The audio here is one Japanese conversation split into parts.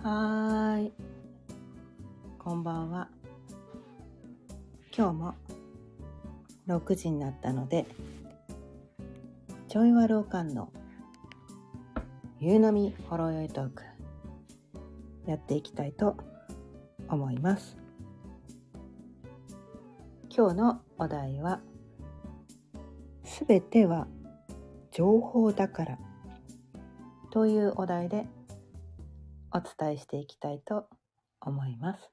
はい。こんばんは。今日も6時になったので、ちょいわるおかんの夕飲みほろよいトークやっていきたいと思います。今日のお題は、すべては情報だからというお題でお伝えしていきたいと思います。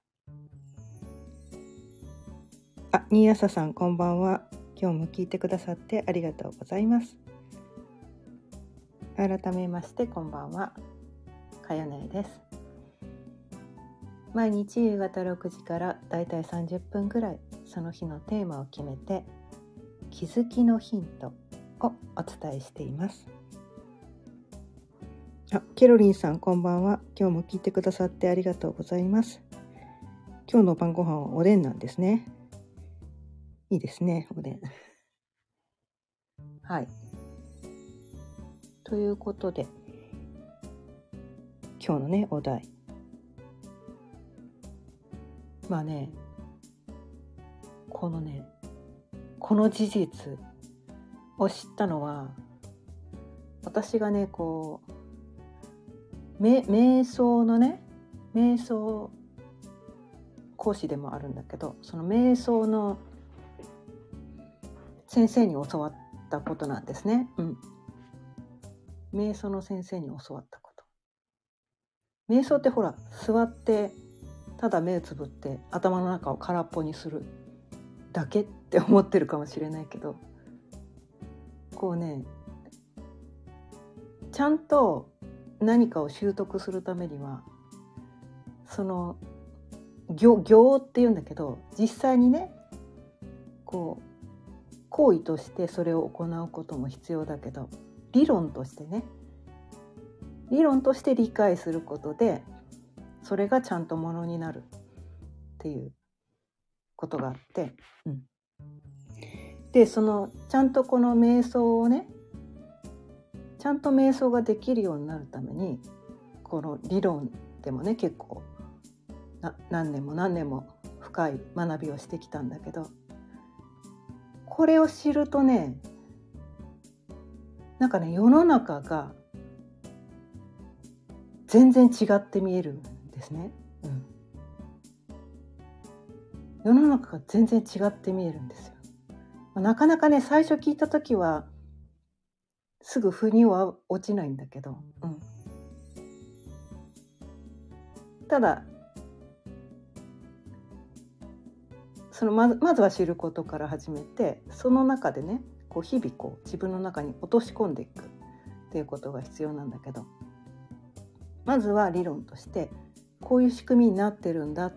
あ、新朝さんこんばんは。今日も聞いてくださってありがとうございます。改めましてこんばんは。かよねです。毎日夕方6時からだいたい30分ぐらいその日のテーマを決めて気づきのヒントをお伝えしています。あ、ケロリンさんこんばんは。今日も聞いてくださってありがとうございます。今日の晩ご飯はおでんなんですね。いいですね、おでん。はい。ということで、今日のね、お題。まあね、このね、この事実を知ったのは、私がね、こう、瞑想のね瞑想講師でもあるんだけどその瞑想の先生に教わったことなんですね。うん、瞑想の先生に教わったこと。瞑想ってほら座ってただ目をつぶって頭の中を空っぽにするだけって思ってるかもしれないけどこうねちゃんと何かを習得するためにはその行行っていうんだけど実際にねこう行為としてそれを行うことも必要だけど理論としてね理論として理解することでそれがちゃんとものになるっていうことがあって、うん、でそのちゃんとこの瞑想をねちゃんと瞑想ができるようになるためにこの理論でもね結構な何年も何年も深い学びをしてきたんだけどこれを知るとねなんかね世の中が全然違って見えるんですね。うん、世の中が全然違って見えるんですよ。なかなかね最初聞いた時はすぐ腑には落ちないんだけど、うん、ただそのまずまずは知ることから始めてその中でねこう日々こう自分の中に落とし込んでいくっていうことが必要なんだけど。まずは理論としてこういう仕組みになってるんだっ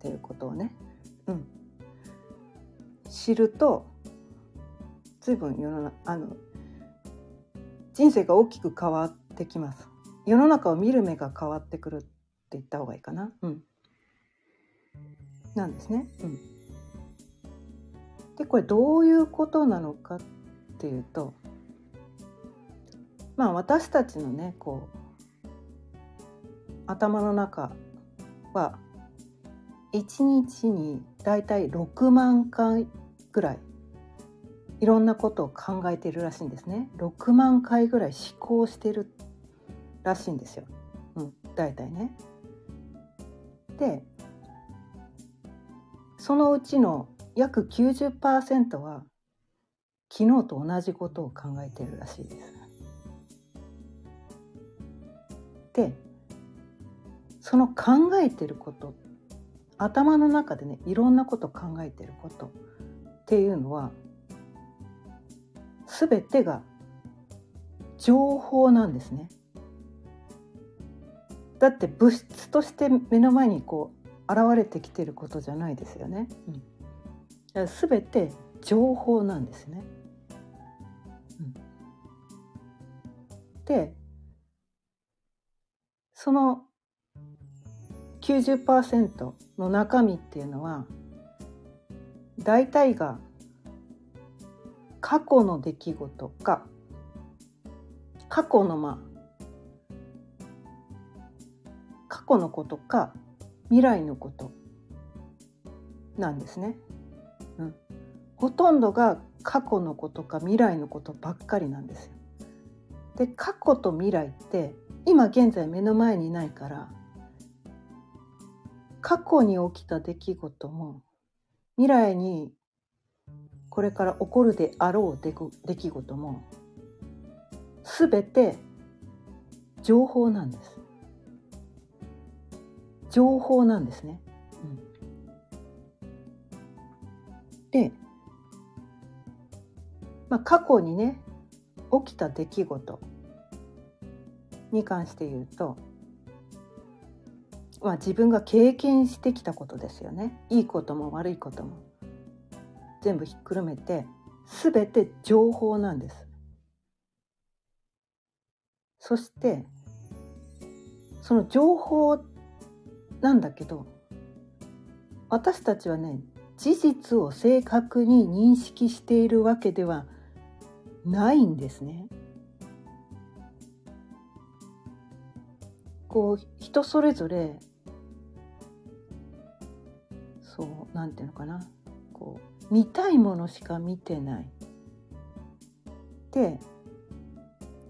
ていうことをね、うん、知ると随分世の中あの人生が大きく変わってきます。世の中を見る目が変わってくるって言った方がいいかな。うん。なんですね。うん。でこれどういうことなのかっていうとまあ私たちのねこう頭の中は1日にだいたい6万回ぐらいいろんなことを考えているらしいんですね。6万回ぐらい思考してるらしいんですよ。うん、大体ね。で、そのうちの約90%は昨日と同じことを考えているらしいです。で、その考えてること、頭の中でね、いろんなことを考えてることっていうのは全てが情報なんですね。だって物質として目の前にこう現れてきてることじゃないですよね。うん、全て情報なんですね。でその90%の中身っていうのは大体が過去の出来事か過去のまあ過去のことか未来のことなんですね。うん、ほとんどが過去のことか未来のことばっかりなんですよ。で過去と未来って今現在目の前にないから過去に起きた出来事も未来にこれから起こるであろう出来事も全て情報なんです。情報なんですね。うん、で、まあ、過去にね起きた出来事に関して言うと、まあ、自分が経験してきたことですよねいいことも悪いことも全部ひっくるめて全て情報なんです。そしてその情報なんだけど私たちはね事実を正確に認識しているわけではないんですね。こう人それぞれそうなんていうのかなこう見たいものしか見てない。で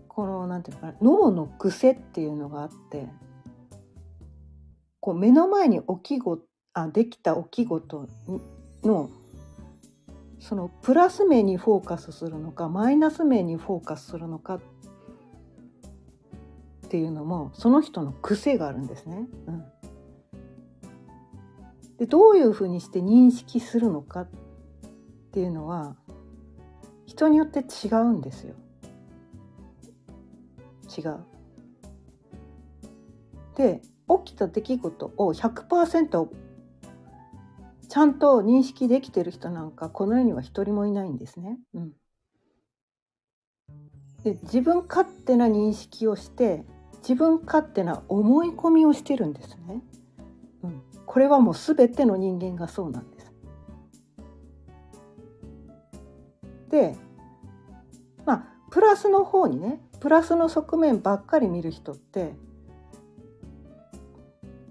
このなんていうのかな脳の癖っていうのがあってこう目の前に起きごあできた起き事のそのプラス面にフォーカスするのかマイナス面にフォーカスするのかっていうのもその人の癖があるんですね。うん、でどういうふうにして認識するのかっていうのは人によって違うんですよ。違う。で起きた出来事を100%ちゃんと認識できてる人なんかこの世には一人もいないんですね。うん、で自分勝手な認識をして自分勝手な思い込みをしてるんですね。うん、これはもう全ての人間がそうなんです。ラスの方にねプラスの側面ばっかり見る人って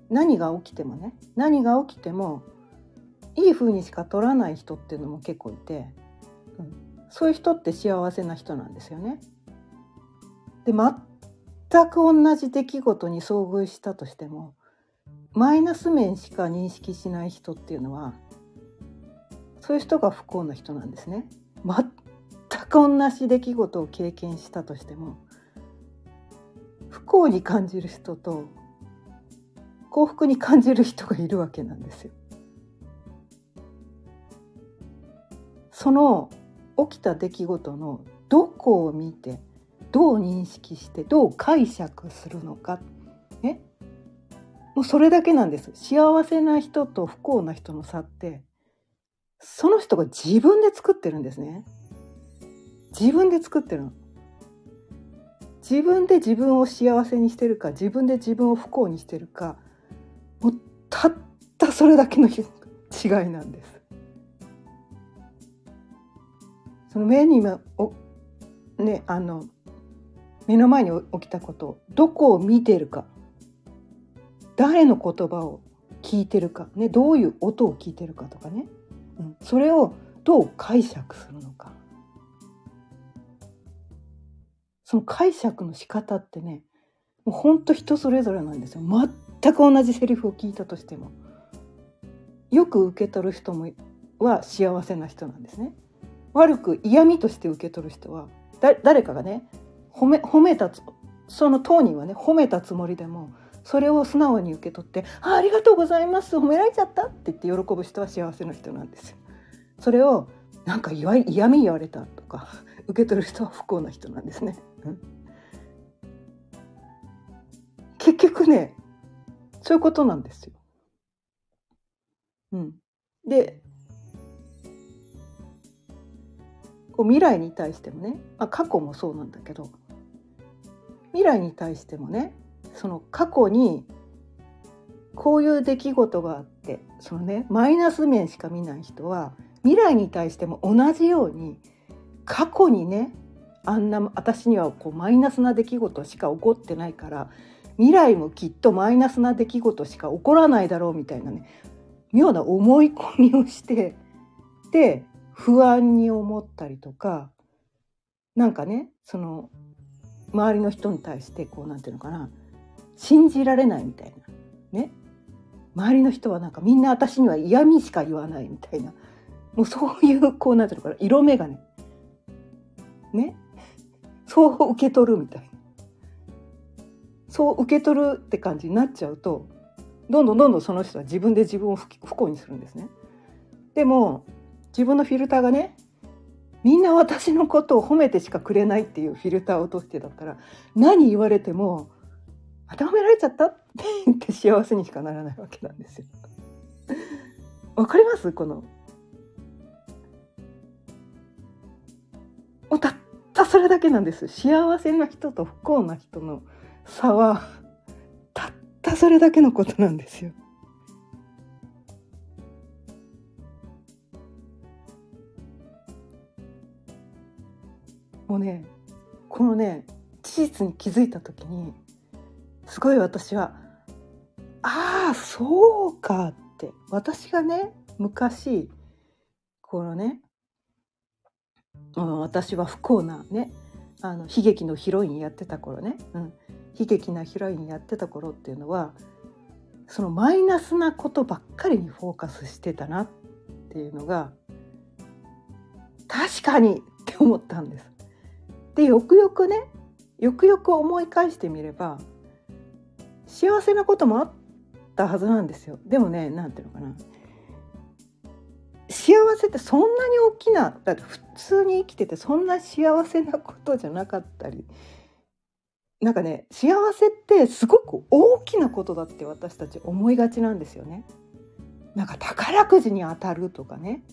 何が起きてもね何が起きてもいい風にしか取らない人っていうのも結構いて、うん、そういう人って幸せな人なんですよね。で全く同じ出来事に遭遇したとしてもマイナス面しか認識しない人っていうのはそういう人が不幸な人なんですね。全く同じ出来事を経験したとしても不幸に感じる人と幸福に感じる人がいるわけなんですよ。その起きた出来事のどこを見てどう認識してどう解釈するのか。ねもうそれだけなんです。幸せな人と不幸な人の差ってその人が自分で作ってるんですね。自分で作ってるの。自分で自分を幸せにしてるか自分で自分を不幸にしてるかもうたったそれだけの違いなんです。その目に今おねあの目の前に起きたことどこを見てるか誰の言葉を聞いてるか、ね、どういう音を聞いてるかとかね、うん、それをどう解釈するのか。その解釈の仕方ってねもうほんと人それぞれなんですよ。全く同じセリフを聞いたとしても。よく受け取る人もは幸せな人なんですね。悪く嫌味として受け取る人は誰かがね褒め褒めたその当人はね褒めたつもりでもそれを素直に受け取って「あありがとうございます褒められちゃった」って言って喜ぶ人は幸せな人なんですよ。それをなんか嫌味言われたとか 受け取る人は不幸な人なんですね。結局ねそういうことなんですよ。うん、でこう未来に対してもね、まあ、過去もそうなんだけど未来に対してもねその過去にこういう出来事があってそのねマイナス面しか見ない人は未来に対しても同じように過去にねあんな私にはこうマイナスな出来事しか起こってないから未来もきっとマイナスな出来事しか起こらないだろうみたいなね妙な思い込みをしてで不安に思ったりとかなんかねその周りの人に対してこうなんていうのかな信じられないみたいなね。周りの人はなんかみんな私には嫌味しか言わないみたいな。もうそういうこうなんていうのかな色眼鏡ね？そう受け取るみたいなそう受け取るって感じになっちゃうとどんどんどんどんその人は自分で自分を不幸にするんですね。でも自分のフィルターがねみんな私のことを褒めてしかくれないっていうフィルターを落としてだったら何言われても当められちゃったって言って幸せにしかならないわけなんですよ。わかります？このれだけなんです幸せな人と不幸な人の差はたったそれだけのことなんですよ。もうねこのね事実に気づいた時にすごい私はああそうかって私がね昔このね、私は不幸なねあの悲劇のヒロインやってた頃ね、うん、悲劇なヒロインやってた頃っていうのはそのマイナスなことばっかりにフォーカスしてたなっていうのが確かにって思ったんです。でよくよくねよくよく思い返してみれば幸せなこともあったはずなんですよ。でもね何ていうのかな幸せってそんなに大きなだって普通に生きててそんな幸せなことじゃなかったり。なんかね幸せってすごく大きなことだって私たち思いがちなんですよね。なんか宝くじに当たるとかね。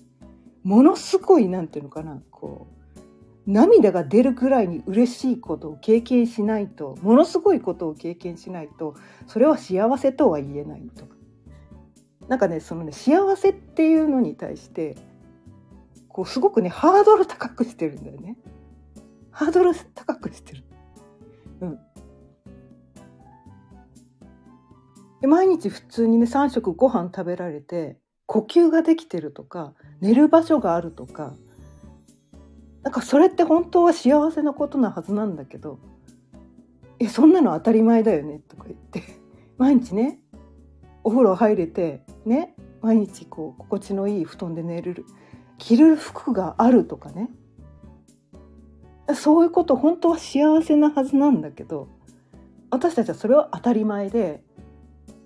ものすごいなんていうのかな。こう涙が出るぐらいに嬉しいことを経験しないとものすごいことを経験しないとそれは幸せとは言えないとか。なんかねそのね幸せっていうのに対してこうすごくねハードル高くしてるんだよねハードル高くしてるうん。で毎日普通にね3食ご飯食べられて呼吸ができてるとか寝る場所があるとかなんかそれって本当は幸せなことなはずなんだけど「えそんなの当たり前だよね」とか言って毎日ねお風呂入れてね毎日こう心地のいい布団で寝れる。着る服があるとかね。そういうこと本当は幸せなはずなんだけど私たちはそれは当たり前で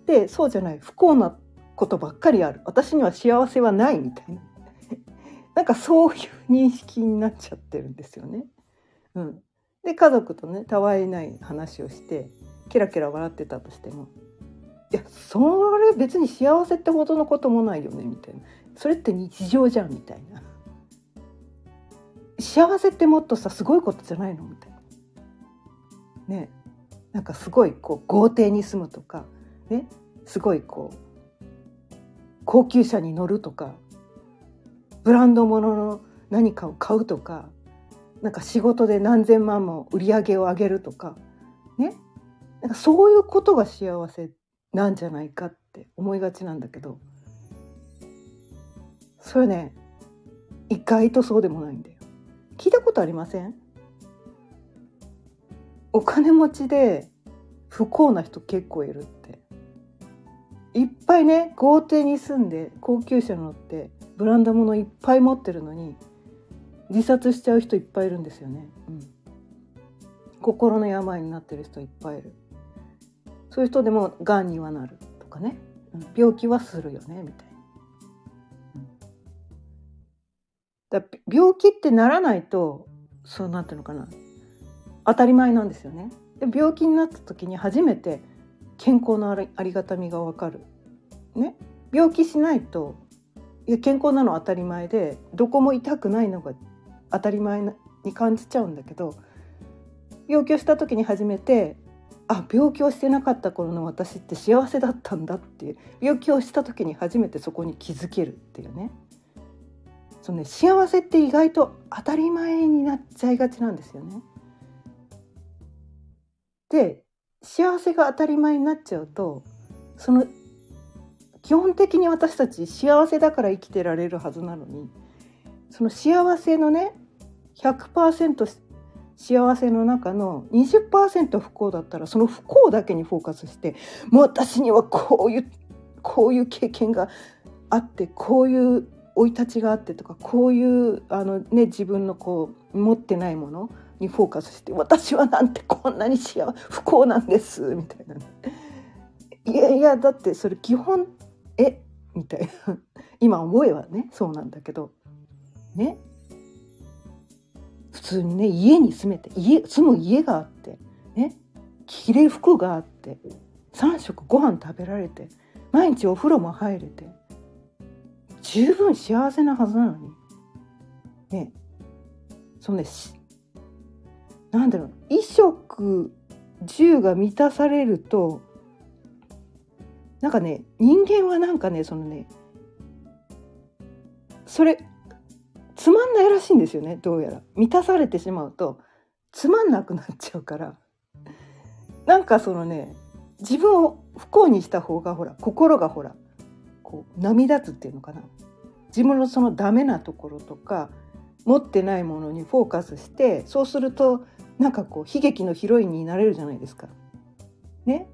でそうじゃない不幸なことばっかりある。私には幸せはないみたいな。なんかそういう認識になっちゃってるんですよね。うん、で家族とねたわいない話をしてケラケラ笑ってたとしてもいやそれ別に幸せってほどのこともないよねみたいな。それって日常じゃんみたいな。幸せってもっとさすごいことじゃないのみたいな。ね。なんかすごいこう豪邸に住むとか。ね。すごいこう高級車に乗るとか。ブランド物の何かを買うとか。なんか仕事で何千万も売り上げを上げるとか。ね。なんかそういうことが幸せなんじゃないかって思いがちなんだけどそれね意外とそうでもないんだよ。聞いたことありません？お金持ちで不幸な人結構いるって。いっぱいね豪邸に住んで高級車乗ってブランド物いっぱい持ってるのに自殺しちゃう人いっぱいいるんですよね、うん、心の病になってる人いっぱいいる。そういう人でもがんにはなるとかね、うん、病気はするよねみたいな。だ病気ってならないとそうなってるのかな。当たり前なんですよね。で病気になった時に初めて健康のありがたみがわかる。ね、病気しないといや健康なのは当たり前でどこも痛くないのが当たり前に感じちゃうんだけど病気をした時に初めてあ病気をしてなかった頃の私って幸せだったんだっていう病気をした時に初めてそこに気づけるっていうねそのね幸せって意外と当たり前になっちゃいがちなんですよね。で幸せが当たり前になっちゃうとその基本的に私たち幸せだから生きてられるはずなのにその幸せのね100%幸せの中の20%不幸だったらその不幸だけにフォーカスしてもう私にはこういうこういう経験があってこういう生い立ちがあってとかこういうあの、ね、自分のこう持ってないものにフォーカスして私はなんてこんなに幸不幸なんですみたいな、ね、いやいやだってそれ基本え？みたいな。今思えばねそうなんだけど。ね？普通にね家に住めて家住む家があってね着れ服があって3食ご飯食べられて毎日お風呂も入れて十分幸せなはずなのにねそのねなんだろう衣食住が満たされるとなんかね人間はなんかねそのねそれつまんないらしいんですよねどうやら満たされてしまうとつまんなくなっちゃうからなんかそのね自分を不幸にした方がほら心がほらこう波立つっていうのかな自分のそのダメなところとか持ってないものにフォーカスしてそうするとなんかこう悲劇のヒロインになれるじゃないですか。ね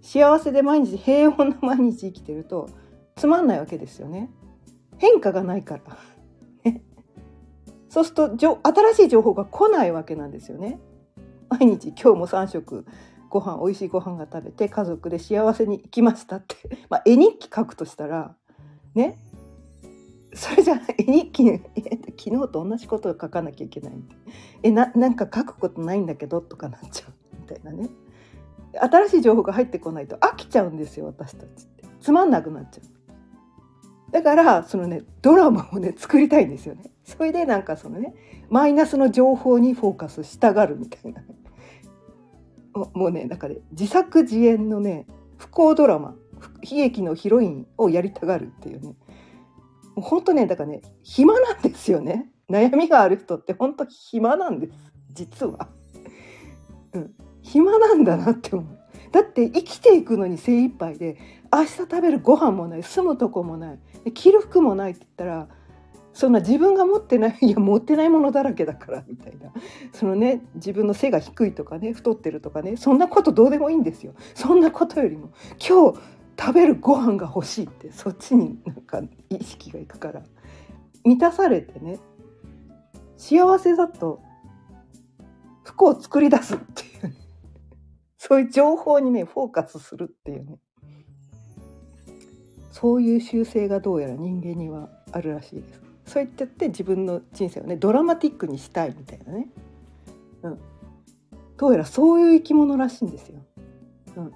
幸せで毎日平穏な毎日生きてるとつまんないわけですよね。変化がないから。そうすると新しい情報が来ないわけなんですよね。毎日今日も3食ご飯美味しいご飯が食べて家族で幸せに生きましたって、まあ、絵日記書くとしたらね。それじゃ 絵日記昨日と同じことを書かなきゃいけない。えななんか書くことないんだけどとかなっちゃうみたいなね。新しい情報が入ってこないと飽きちゃうんですよ私たちって。つまんなくなっちゃう。だからそのねドラマをね作りたいんですよね。それでなんかそのねマイナスの情報にフォーカスしたがるみたいな、もうねなんかね自作自演のね不幸ドラマ悲劇のヒロインをやりたがるっていうね。もう本当ねだからね暇なんですよね。悩みがある人って本当暇なんです。実は。うん。暇なんだなって思う。だって生きていくのに精一杯で明日食べるご飯もない住むとこもない着る服もないって言ったらそんな自分が持ってない いや持ってないものだらけだからみたいな。そのね自分の背が低いとかね太ってるとかねそんなことどうでもいいんですよ。そんなことよりも今日食べるご飯が欲しいってそっちになんか意識がいくから。満たされてね幸せだと服を作り出すっていうね。そういう情報にねフォーカスするっていうね。そういう習性がどうやら人間にはあるらしいです。そう言ってって自分の人生をねドラマティックにしたいみたいなね、うん、どうやらそういう生き物らしいんですよ。うん、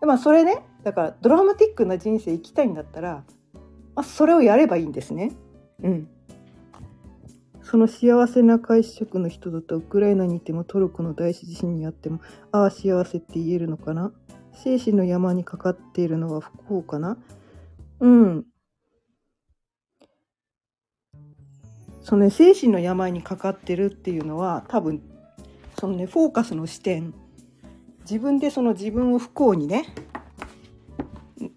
でまあそれねだからドラマティックな人生生きたいんだったら、まあ、それをやればいいんですね。うん、その幸せな会食の人だとウクライナにいてもトルコの大地震にあってもああ幸せって言えるのかな？精神の山にかかっているのは不幸かな？うんそのね精神の病にかかってるっていうのは多分そのねフォーカスの視点自分でその自分を不幸にね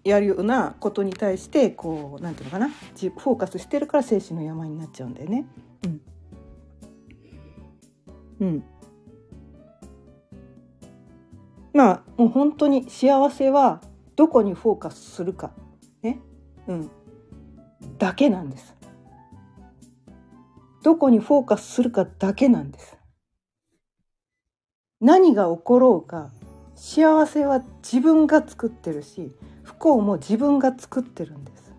やるようなことに対してこう何て言うのかな？フォーカスしてるから精神の病になっちゃうんだよね。うん。うん。まあもう本当に幸せはどこにフォーカスするかね、うん、だけなんです。どこにフォーカスするかだけなんです。何が起ころうか幸せは自分が作ってるし不幸も自分が作ってるんです。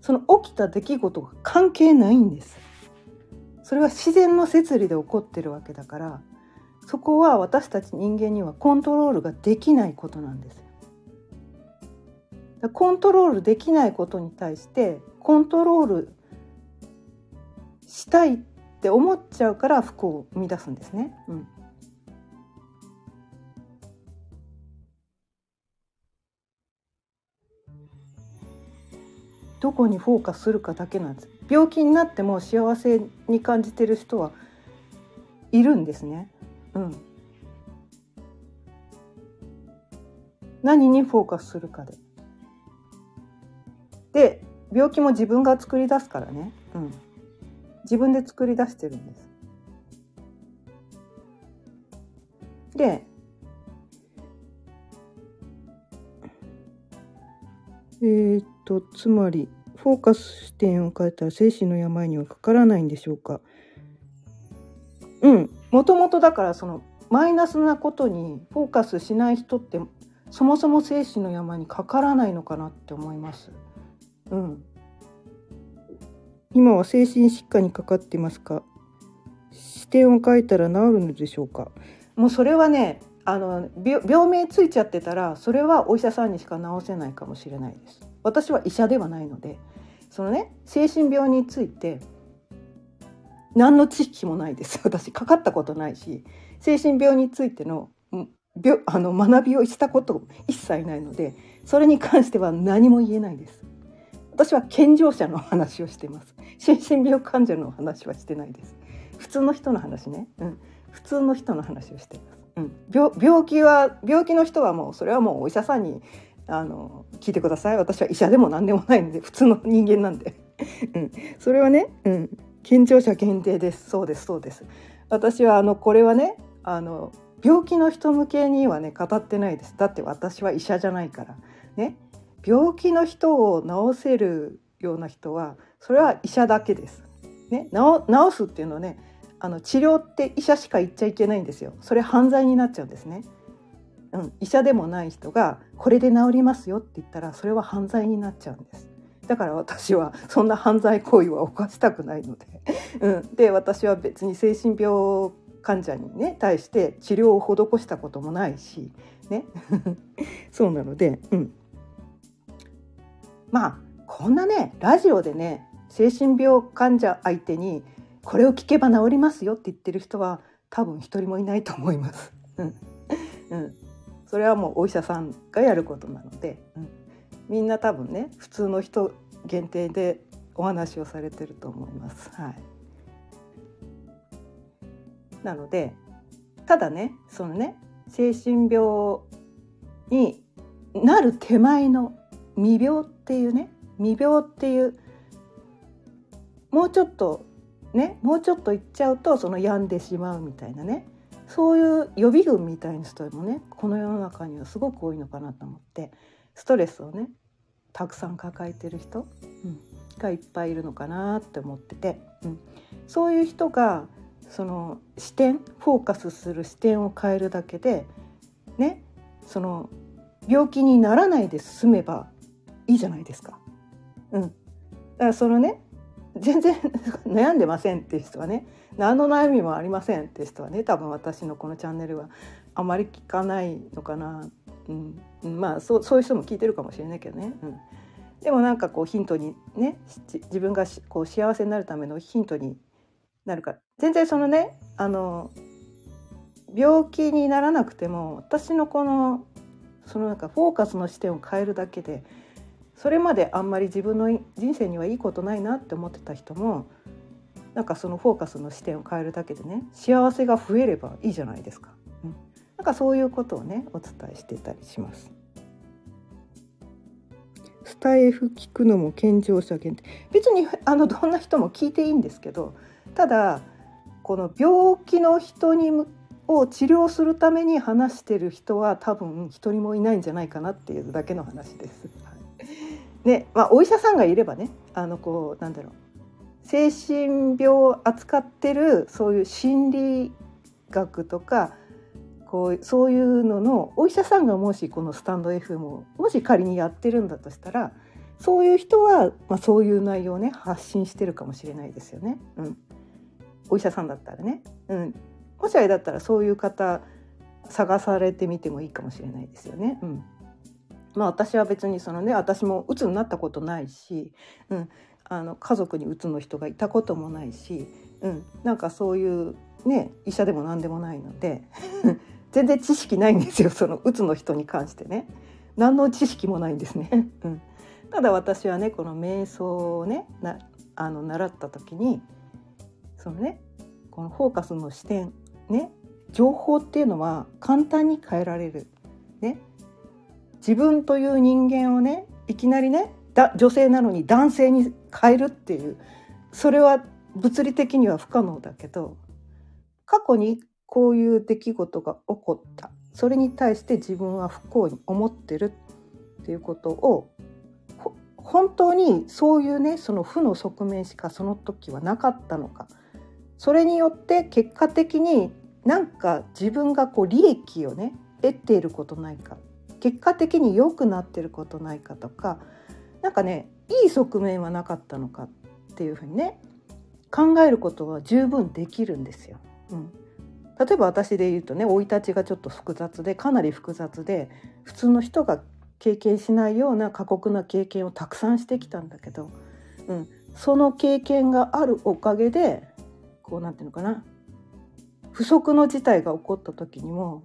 その起きた出来事が関係ないんです。それは自然の摂理で起こってるわけだからそこは私たち人間にはコントロールができないことなんです。コントロールできないことに対してコントロールしたいって思っちゃうから不幸を生み出すんですね。うん、どこにフォーカスするかだけなんです病気になっても幸せに感じてる人はいるんですね。うん。何にフォーカスするかで。で、病気も自分が作り出すからね。うん。自分で作り出してるんです。で、えー、っと、つまり、フォーカス視点を変えたら精神の病にはかからないんでしょうか？うん、もともとだからそのマイナスなことにフォーカスしない人ってそもそも精神の山にかからないのかなって思います。うん。今は精神疾患にかかってますか？視点を変えたら治るのでしょうか？もうそれはねあの病名ついちゃってたらそれはお医者さんにしか治せないかもしれないです私は医者ではないのでそのね精神病について何の知識もないです。私かかったことないし精神病についての病あの学びをしたこと一切ないのでそれに関しては何も言えないです。私は健常者の話をしてます。精神病患者の話はしてないです。普通の人の話ね、うん、普通の人の話をしています。うん、病病気は病気の人はもうそれはもうお医者さんにあの聞いてください。私は医者でも何でもないんで普通の人間なんで、うん、それはね、うん、健常者限定です。そうですそうです。私はあのこれはねあの病気の人向けにはね語ってないです。だって私は医者じゃないから。ね。病気の人を治せるような人はそれは医者だけです。ね、治すっていうのはねあの治療って医者しか言っちゃいけないんですよ。それ犯罪になっちゃうんですね、うん、医者でもない人がこれで治りますよって言ったらそれは犯罪になっちゃうんです。だから私はそんな犯罪行為は犯したくないので、うん、で私は別に精神病患者にね対して治療を施したこともないしね。そうなので、うん、まあこんなねラジオでね精神病患者相手にこれを聞けば治りますよって言ってる人は多分一人もいないと思います。うん、それはもうお医者さんがやることなので、うん、みんな多分ね普通の人限定でお話をされてると思います。はい、なのでただねそのね精神病になる手前の未病っていうね未病っていうもうちょっとねもうちょっと行っちゃうとその病んでしまうみたいなねそういう予備軍みたいな人もねこの世の中にはすごく多いのかなと思ってストレスをねたくさん抱えてる人、うん、がいっぱいいるのかなって思ってて、うん、そういう人がその視点フォーカスする視点を変えるだけでねその病気にならないで済めばいいじゃないですか。うん、だからそのね全然 悩んでませんっていう人はね何の悩みもありませんっていう人はね多分私のこのチャンネルはあまり聞かないのかな、うん、まあそうそういう人も聞いてるかもしれないけどね、うん、でもなんかこうヒントにね自分がこう幸せになるためのヒントになるか。ら全然そのねあの病気にならなくても私のこのそのなんかフォーカスの視点を変えるだけでそれまであんまり自分の人生にはいいことないなって思ってた人もなんかそのフォーカスの視点を変えるだけでね幸せが増えればいいじゃないですか。なんかそういうことをねお伝えしてたりします。スタイフ聞くのも健常者限定別にあのどんな人も聞いていいんですけどただこの病気の人にを治療するために話してる人は多分一人もいないんじゃないかなっていうだけの話です。ねまあ、お医者さんがいればねあのこうなんだろう精神病を扱ってるそういう心理学とかこうそういうののお医者さんがもしこのスタンド FM をもし仮にやってるんだとしたらそういう人は、まあ、そういう内容をね発信してるかもしれないですよね。うん、お医者さんだったらね、うん、もしあれだったらそういう方探されてみてもいいかもしれないですよね。うん。まあ私は別にそのね私もうつになったことないし、うん、あの家族にうつの人がいたこともないし、うん、なんかそういうね医者でも何でもないので全然知識ないんですよ そのうつの人に関してね何の知識もないんですね。うん、ただ私はねこの瞑想をねなあの習った時にそのねこのフォーカスの視点ね情報っていうのは簡単に変えられる。ね、自分という人間をねいきなりねだ女性なのに男性に変えるっていうそれは物理的には不可能だけど過去にこういう出来事が起こった。それに対して自分は不幸に思ってるっていうことを本当にそういうねその負の側面しかその時はなかったのか。それによって結果的になんか自分がこう利益をね得ていることないか。結果的に良くなってることないかとかなんかねいい側面はなかったのかっていうふうにね考えることは十分できるんですよ。うん、例えば私で言うとね生い立ちがちょっと複雑でかなり複雑で普通の人が経験しないような過酷な経験をたくさんしてきたんだけど、うん、その経験があるおかげでこうなんていうのかな不測の事態が起こった時にも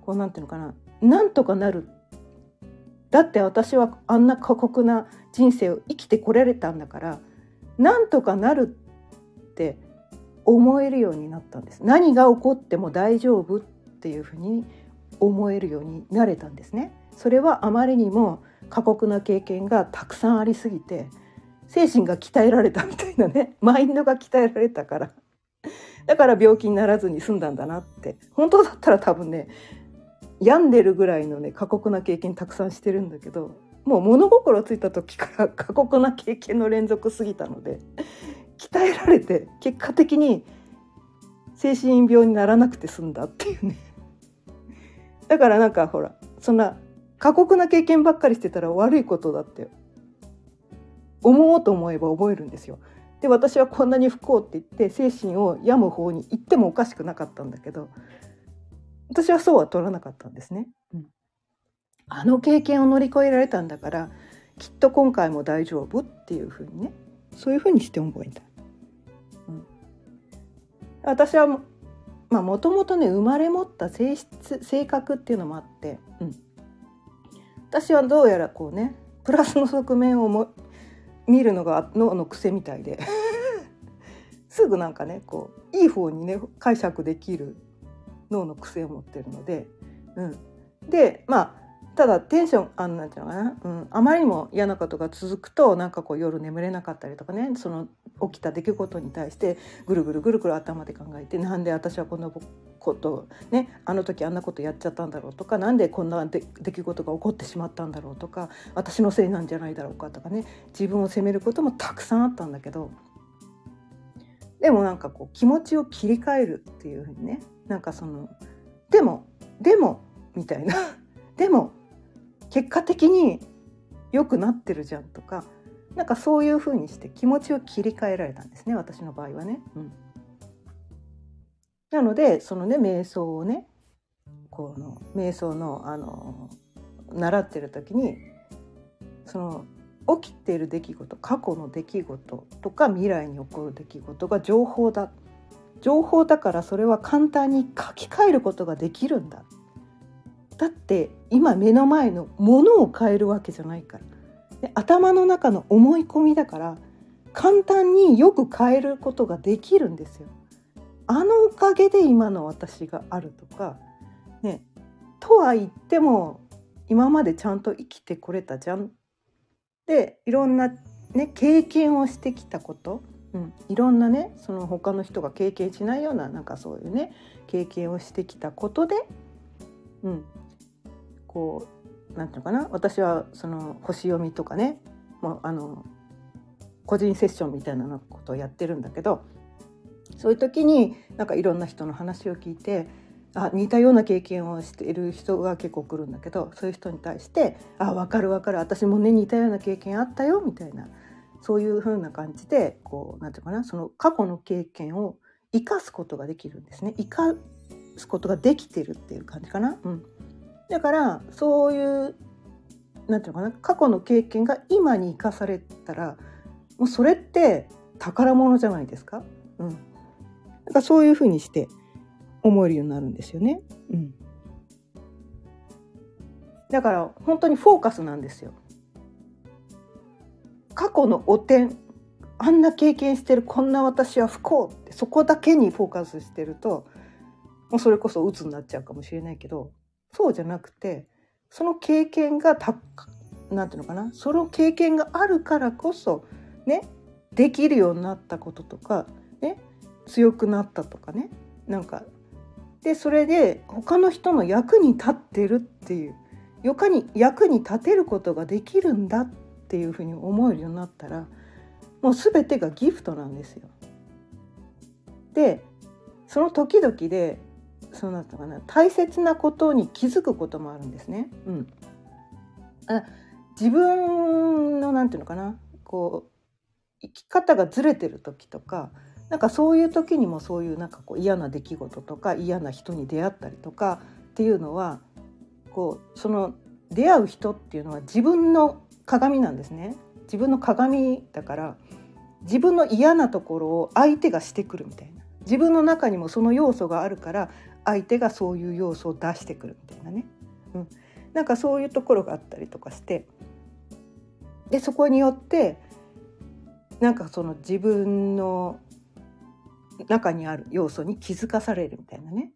こうなんていうのかななんとかなる。だって私はあんな過酷な人生を生きてこられたんだからなんとかなるって思えるようになったんです。何が起こっても大丈夫っていうふうに思えるようになれたんですね。それはあまりにも過酷な経験がたくさんありすぎて精神が鍛えられたみたいなね。マインドが鍛えられたから。だから病気にならずに済んだんだなって。本当だったら多分ね病んでるぐらいのね過酷な経験たくさんしてるんだけどもう物心ついた時から過酷な経験の連続すぎたので鍛えられて結果的に精神病にならなくて済んだっていうねだからなんかほらそんな過酷な経験ばっかりしてたら悪いことだって思おうと思えば覚えるんですよ。で私はこんなに不幸って言って精神を病む方に行ってもおかしくなかったんだけど私はそうは取らなかったんですね。うん、あの経験を乗り越えられたんだからきっと今回も大丈夫っていうふうにねそういうふうにして覚えた。うん、私はまあもともとね生まれ持った性質性格っていうのもあって、うん、私はどうやらこうねプラスの側面をも見るのが脳の癖みたいで。すぐなんかねこういい方にね解釈できる脳の癖を持ってるので、うん、でまあただテンションあんなんていうのかな、うん、あまりにも嫌なことが続くとなんかこう夜眠れなかったりとかね。その起きた出来事に対してぐるぐるぐるぐる頭で考えてなんで私はこんなことねあの時あんなことやっちゃったんだろうとか何でこんな出来事が起こってしまったんだろうとか私のせいなんじゃないだろうかとかね。自分を責めることもたくさんあったんだけどでもなんかこう気持ちを切り替えるっていうふうにね。なんかそのでもでもみたいな。でも結果的に良くなってるじゃんとかなんかそういうふうにして気持ちを切り替えられたんですね私の場合はね。うん、なのでそのね瞑想をねこの瞑想のあの習ってる時にその起きている出来事過去の出来事とか未来に起こる出来事が情報だ。情報だからそれは簡単に書き換えることができるんだ。だって今目の前のものを変えるわけじゃないからで頭の中の思い込みだから簡単によく変えることができるんですよ。あのおかげで今の私があるとかねとは言っても今までちゃんと生きてこれたじゃん。でいろんな、ね、経験をしてきたこと、うん、いろんなねその他の人が経験しないようななんかそういうね経験をしてきたことで、うん、こう何て言うのかな？私はその星読みとかねもうあの個人セッションみたいなことをやってるんだけどそういう時になんかいろんな人の話を聞いてあ似たような経験をしている人が結構来るんだけどそういう人に対して「あ分かる分かる私もね似たような経験あったよ」みたいなそういう風な感じでこう何て言うかな？その過去の経験を生かすことができるんですね。生かすことができてるっていう感じかな？うん。だからそういうなんていうのかな過去の経験が今に生かされたらもうそれって宝物じゃないですか？うん、だからそういうふうにして思えるようになるんですよね。うん、だから本当にフォーカスなんですよ。過去の汚点あんな経験してるこんな私は不幸ってそこだけにフォーカスしてるともうそれこそ鬱になっちゃうかもしれないけどそうじゃなくてその経験がたなんていうのかなその経験があるからこそねできるようになったこととかね強くなったとかねなんかでそれで他の人の役に立ってるっていうかに役に立てることができるんだっていうふうに思えるようになったらもう全てがギフトなんですよ。でその時々でそうなったかな。大切なことに気づくこともあるんですね。うん、あ自分のなんていうのかな。こう生き方がずれてる時とかなんかそういう時にもそういうなんかこう嫌な出来事とか嫌な人に出会ったりとかっていうのはこうその出会う人っていうのは自分の鏡なんですね。自分の鏡だから自分の嫌なところを相手がしてくるみたいな。自分の中にもその要素があるから相手がそういう要素を出してくるみたいなね、うん、なんかそういうところがあったりとかして。でそこによってなんかその自分の中にある要素に気づかされるみたいなね、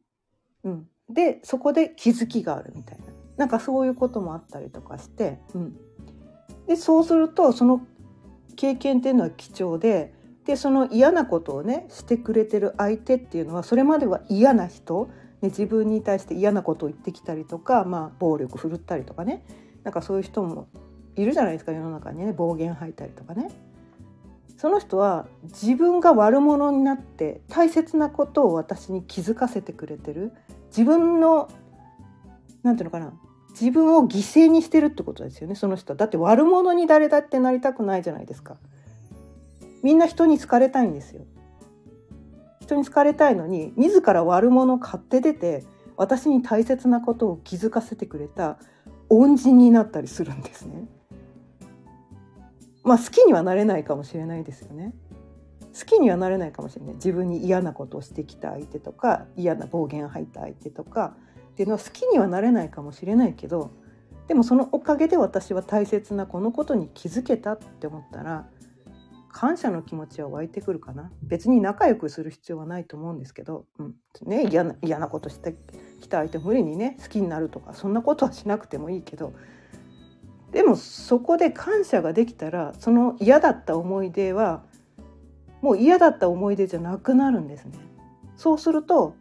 うん、でそこで気づきがあるみたいな。なんかそういうこともあったりとかして、うん、でそうするとその経験っていうのは貴重ででその嫌なことをねしてくれてる相手っていうのはそれまでは嫌な人、ね、自分に対して嫌なことを言ってきたりとか、まあ、暴力振るったりとかね。なんかそういう人もいるじゃないですか世の中にね。暴言吐いたりとかね。その人は自分が悪者になって大切なことを私に気づかせてくれてる。自分のなんていうのかな。自分を犠牲にしてるってことですよねその人だって悪者に誰だってなりたくないじゃないですか。みんな人に好かれたいんですよ。人に好かれたいのに自ら悪者を買って出て私に大切なことを気づかせてくれた恩人になったりするんですね。まあ好きにはなれないかもしれないですよね。好きにはなれないかもしれない。自分に嫌なことをしてきた相手とか嫌な暴言を吐いた相手とかっていうのは好きにはなれないかもしれないけどでもそのおかげで私は大切なこのことに気づけたって思ったら感謝の気持ちは湧いてくるかな。別に仲良くする必要はないと思うんですけど、うん。ね、嫌な嫌なことしてきた相手無理にね好きになるとかそんなことはしなくてもいいけど。でもそこで感謝ができたらその嫌だった思い出はもう嫌だった思い出じゃなくなるんですね。そうすると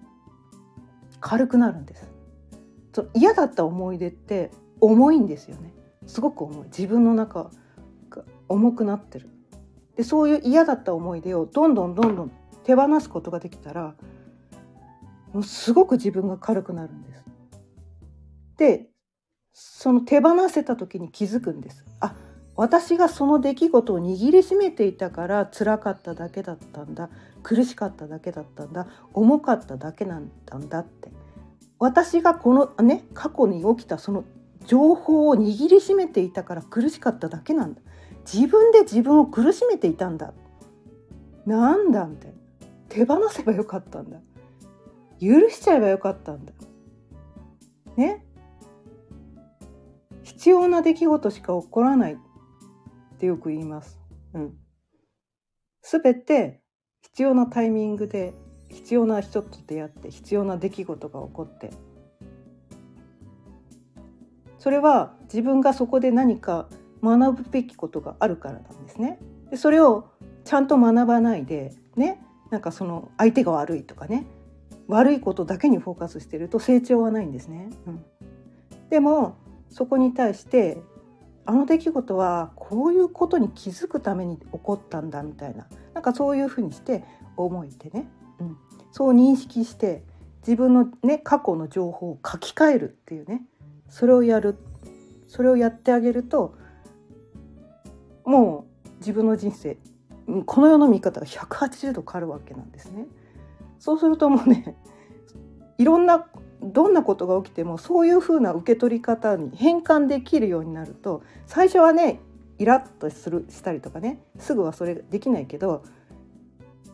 軽くなるんです。その嫌だった思い出って重いんですよね。すごく重い。自分の中が重くなってる。でそういう嫌だった思い出をどんどんどんどん手放すことができたらもうすごく自分が軽くなるんです。でその手放せた時に気づくんです。あ私がその出来事を握りしめていたから辛かっただけだったんだ苦しかっただけだったんだ重かっただけなんだって。私がこのね過去に起きたその情報を握りしめていたから苦しかっただけなんだ。自分で自分を苦しめていたんだ。なんだみたいな手放せばよかったんだ。許しちゃえばよかったんだ。ね。必要な出来事しか起こらないってよく言います。うん。すべて必要なタイミングで必要な人と出会って必要な出来事が起こって。それは自分がそこで何か学ぶべきことがあるからなんですね。でそれをちゃんと学ばないでねなんかその相手が悪いとかね悪いことだけにフォーカスしてると成長はないんですね。うん、でもそこに対してあの出来事はこういうことに気づくために起こったんだみたいななんかそういうふうにして思いてね、うん、そう認識して自分のね過去の情報を書き換えるっていうね。それをやる。それをやってあげるともう自分の人生この世の見方が180度変わるわけなんですね。そうするともうねいろんなどんなことが起きてもそういうふうな受け取り方に変換できるようになると最初はねイラッとするしたりとかねすぐはそれできないけど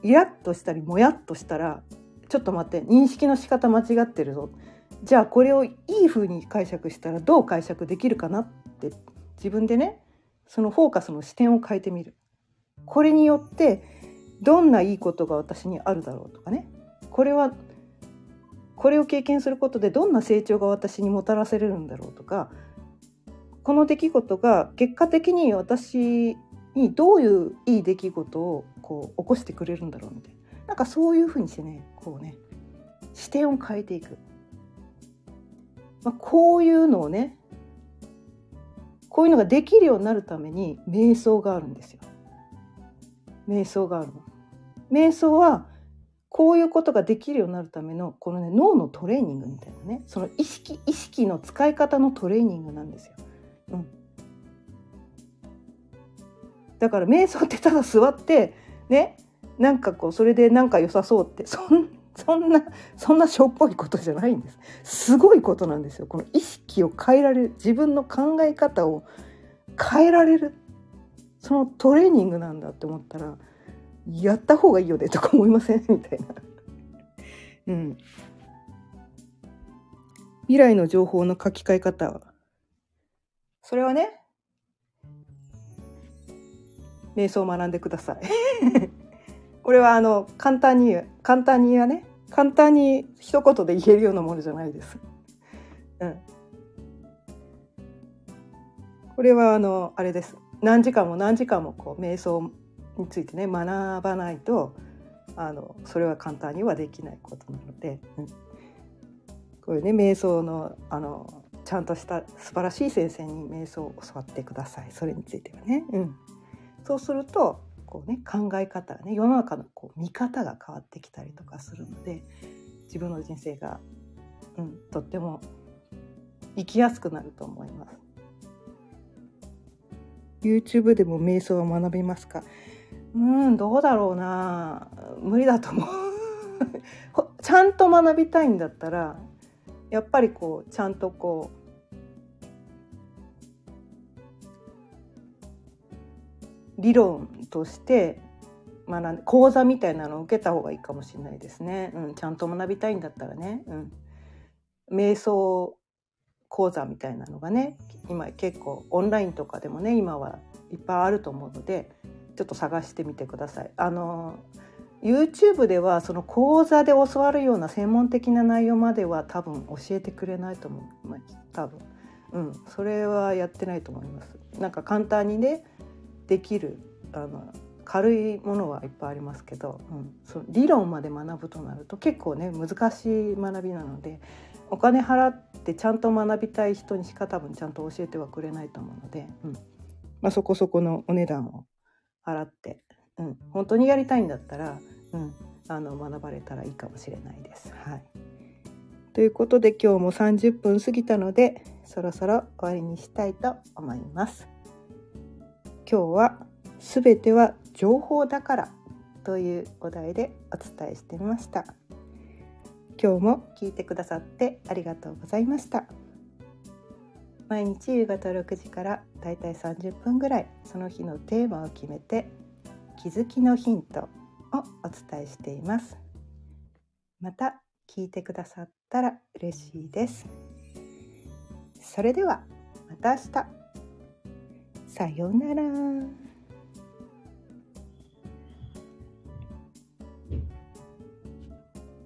イラッとしたりもやっとしたらちょっと待って認識の仕方間違ってるぞじゃあこれをいい風に解釈したらどう解釈できるかなって自分でねそのフォーカスの視点を変えてみる。これによってどんないいことが私にあるだろうとかね。これはこれを経験することでどんな成長が私にもたらせれるんだろうとか。この出来事が結果的に私にどういういい出来事をこう起こしてくれるんだろうみたいな。なんかそういうふうにしてねこうね視点を変えていく、まあ、こういうのをねこういうのができるようになるために瞑想があるんですよ。瞑想があるの。瞑想はこういうことができるようになるためのこのね脳のトレーニングみたいなねその意識意識の使い方のトレーニングなんですよ。うん、だから瞑想ってただ座ってねなんかこうそれでなんか良さそうってそんそんなそんなしょっぽいことじゃないんです。すごいことなんですよ。この意識を変えられる自分の考え方を変えられるそのトレーニングなんだって思ったらやった方がいいよねとか思いません？みたいな。うん。未来の情報の書き換え方。それはね瞑想を学んでください。これはあの簡単に簡単にはね。簡単に一言で言えるようなものじゃないです。うん、これはあのあれです。何時間も何時間もこう瞑想についてね学ばないとあのそれは簡単にはできないことなので、うん、こういうね瞑想のあのちゃんとした素晴らしい先生に瞑想を教わってください。それについてはね。うん、そうするとこう、ね、考え方がね世の中のこう見方が変わってきたりとかするので自分の人生が、うん、とっても生きやすくなると思います。YouTube でも瞑想を学びますか？うんどうだろうな。無理だと思う。ちゃんと学びたいんだったらやっぱりこうちゃんとこう理論として学んで講座みたいなのを受けた方がいいかもしれないですね、うん、ちゃんと学びたいんだったらね、うん、瞑想講座みたいなのがね今結構オンラインとかでもね今はいっぱいあると思うのでちょっと探してみてください。あの YouTube ではその講座で教わるような専門的な内容までは多分教えてくれないと思います。多分。うん。それはやってないと思います。なんか簡単にねできるあの軽いものはいっぱいありますけど、うん、その理論まで学ぶとなると結構ね難しい学びなのでお金払ってちゃんと学びたい人にしか多分ちゃんと教えてはくれないと思うので、うんまあ、そこそこのお値段を払って、うん、本当にやりたいんだったら、うん、あの学ばれたらいいかもしれないです。はい、ということで今日も30分過ぎたのでそろそろ終わりにしたいと思います。今日はすべては情報だからというお題でお伝えしてみました。今日も聞いてくださってありがとうございました。毎日夕方6時からだいたい30分ぐらいその日のテーマを決めて気づきのヒントをお伝えしていますまた聞いてくださったら嬉しいですそれではまた明日さようなら。